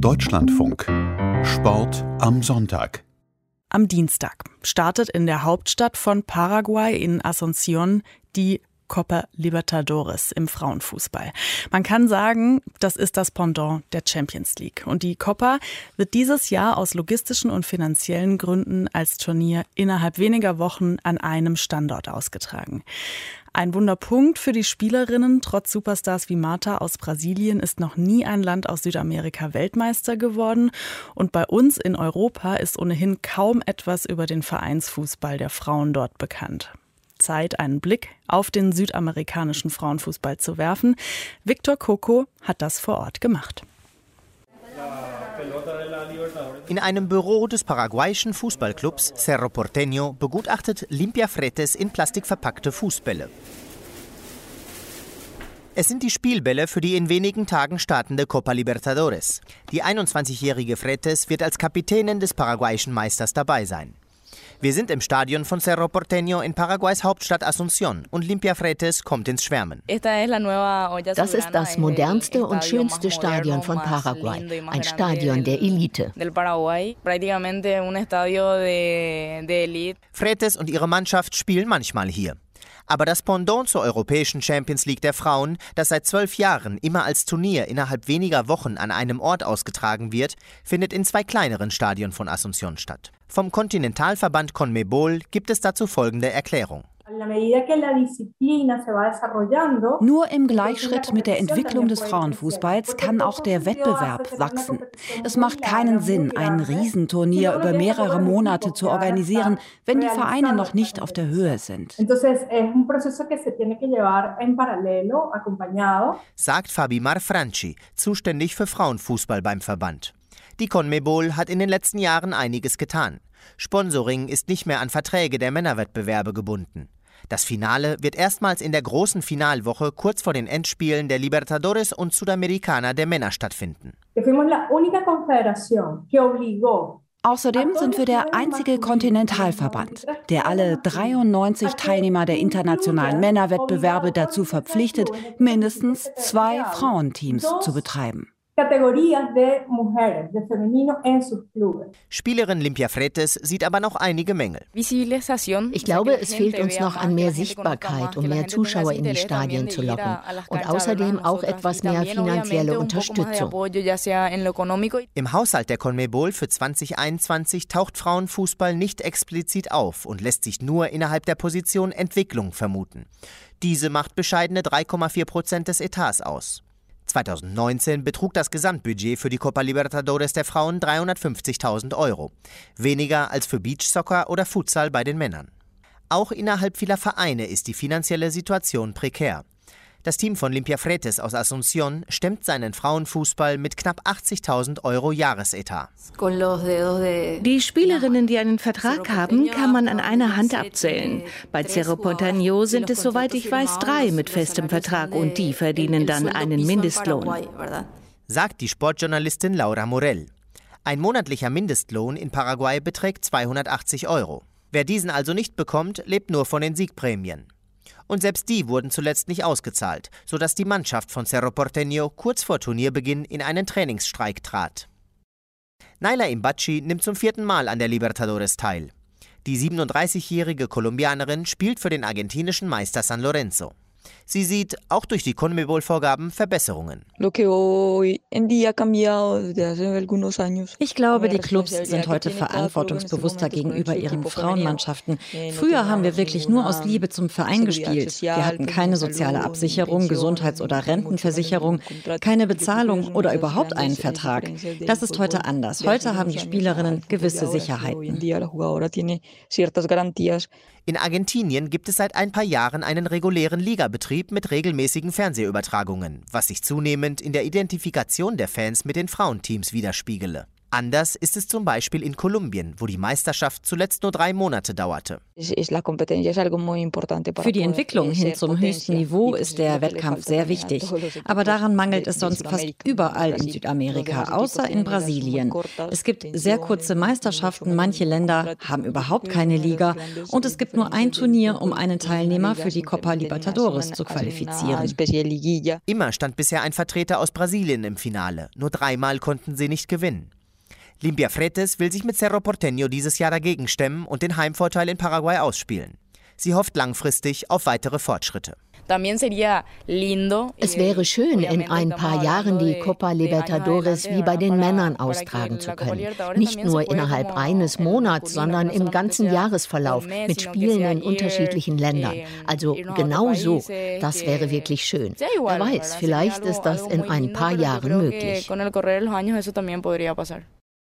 Deutschlandfunk. Sport am Sonntag. Am Dienstag startet in der Hauptstadt von Paraguay in Asunción die Copa Libertadores im Frauenfußball. Man kann sagen, das ist das Pendant der Champions League. Und die Copa wird dieses Jahr aus logistischen und finanziellen Gründen als Turnier innerhalb weniger Wochen an einem Standort ausgetragen. Ein Wunderpunkt für die Spielerinnen. Trotz Superstars wie Marta aus Brasilien ist noch nie ein Land aus Südamerika Weltmeister geworden. Und bei uns in Europa ist ohnehin kaum etwas über den Vereinsfußball der Frauen dort bekannt. Zeit, einen Blick auf den südamerikanischen Frauenfußball zu werfen. Victor Coco hat das vor Ort gemacht. In einem Büro des paraguayischen Fußballclubs Cerro Porteño begutachtet Limpia Fretes in Plastik verpackte Fußbälle. Es sind die Spielbälle für die in wenigen Tagen startende Copa Libertadores. Die 21-jährige Fretes wird als Kapitänin des paraguayischen Meisters dabei sein. Wir sind im Stadion von Cerro Porteño in Paraguays Hauptstadt Asunción und Limpia Fretes kommt ins Schwärmen. Das ist das modernste und schönste Stadion von Paraguay, ein Stadion der Elite. Fretes und ihre Mannschaft spielen manchmal hier. Aber das Pendant zur europäischen Champions League der Frauen, das seit zwölf Jahren immer als Turnier innerhalb weniger Wochen an einem Ort ausgetragen wird, findet in zwei kleineren Stadien von Asunción statt. Vom Kontinentalverband CONMEBOL gibt es dazu folgende Erklärung. Nur im Gleichschritt mit der Entwicklung des Frauenfußballs kann auch der Wettbewerb wachsen. Es macht keinen Sinn, ein Riesenturnier über mehrere Monate zu organisieren, wenn die Vereine noch nicht auf der Höhe sind. Sagt Fabi Marfranchi, zuständig für Frauenfußball beim Verband. Die CONMEBOL hat in den letzten Jahren einiges getan. Sponsoring ist nicht mehr an Verträge der Männerwettbewerbe gebunden. Das Finale wird erstmals in der großen Finalwoche kurz vor den Endspielen der Libertadores und Sudamericana der Männer stattfinden. Außerdem sind wir der einzige Kontinentalverband, der alle 93 Teilnehmer der internationalen Männerwettbewerbe dazu verpflichtet, mindestens zwei Frauenteams zu betreiben. Kategorien de mujeres, de femenino en sus clubes. Spielerin Limpia Fretes sieht aber noch einige Mängel. Ich glaube, es fehlt uns noch an mehr Sichtbarkeit, um mehr Zuschauer in die Stadien zu locken. Und außerdem auch etwas mehr finanzielle Unterstützung. Im Haushalt der Conmebol für 2021 taucht Frauenfußball nicht explizit auf und lässt sich nur innerhalb der Position Entwicklung vermuten. Diese macht bescheidene 3,4 Prozent des Etats aus. 2019 betrug das Gesamtbudget für die Copa Libertadores der Frauen 350.000 Euro, weniger als für Beachsoccer oder Futsal bei den Männern. Auch innerhalb vieler Vereine ist die finanzielle Situation prekär. Das Team von Limpia Fretes aus Asunción stemmt seinen Frauenfußball mit knapp 80.000 Euro Jahresetat. Die Spielerinnen, die einen Vertrag haben, kann man an einer Hand abzählen. Bei Cerro Pontano sind es, soweit ich weiß, drei mit festem Vertrag und die verdienen dann einen Mindestlohn. Sagt die Sportjournalistin Laura Morell. Ein monatlicher Mindestlohn in Paraguay beträgt 280 Euro. Wer diesen also nicht bekommt, lebt nur von den Siegprämien. Und selbst die wurden zuletzt nicht ausgezahlt, sodass die Mannschaft von Cerro Porteño kurz vor Turnierbeginn in einen Trainingsstreik trat. Naila Imbachi nimmt zum vierten Mal an der Libertadores teil. Die 37-jährige Kolumbianerin spielt für den argentinischen Meister San Lorenzo. Sie sieht auch durch die CONMEBOL-Vorgaben Verbesserungen. Ich glaube, die Clubs sind heute verantwortungsbewusster gegenüber ihren Frauenmannschaften. Früher haben wir wirklich nur aus Liebe zum Verein gespielt. Wir hatten keine soziale Absicherung, Gesundheits- oder Rentenversicherung, keine Bezahlung oder überhaupt einen Vertrag. Das ist heute anders. Heute haben die Spielerinnen gewisse Sicherheiten. In Argentinien gibt es seit ein paar Jahren einen regulären Ligabetrieb mit regelmäßigen Fernsehübertragungen, was sich zunehmend in der Identifikation der Fans mit den Frauenteams widerspiegele. Anders ist es zum Beispiel in Kolumbien, wo die Meisterschaft zuletzt nur drei Monate dauerte. Für die Entwicklung hin zum höchsten Niveau ist der Wettkampf sehr wichtig. Aber daran mangelt es sonst fast überall in Südamerika, außer in Brasilien. Es gibt sehr kurze Meisterschaften, manche Länder haben überhaupt keine Liga und es gibt nur ein Turnier, um einen Teilnehmer für die Copa Libertadores zu qualifizieren. Immer stand bisher ein Vertreter aus Brasilien im Finale. Nur dreimal konnten sie nicht gewinnen. Limpia Fretes will sich mit Cerro Porteño dieses Jahr dagegen stemmen und den Heimvorteil in Paraguay ausspielen. Sie hofft langfristig auf weitere Fortschritte. Es wäre schön, in ein paar Jahren die Copa Libertadores wie bei den Männern austragen zu können. Nicht nur innerhalb eines Monats, sondern im ganzen Jahresverlauf mit Spielen in unterschiedlichen Ländern. Also genau so. Das wäre wirklich schön. Wer weiß, vielleicht ist das in ein paar Jahren möglich.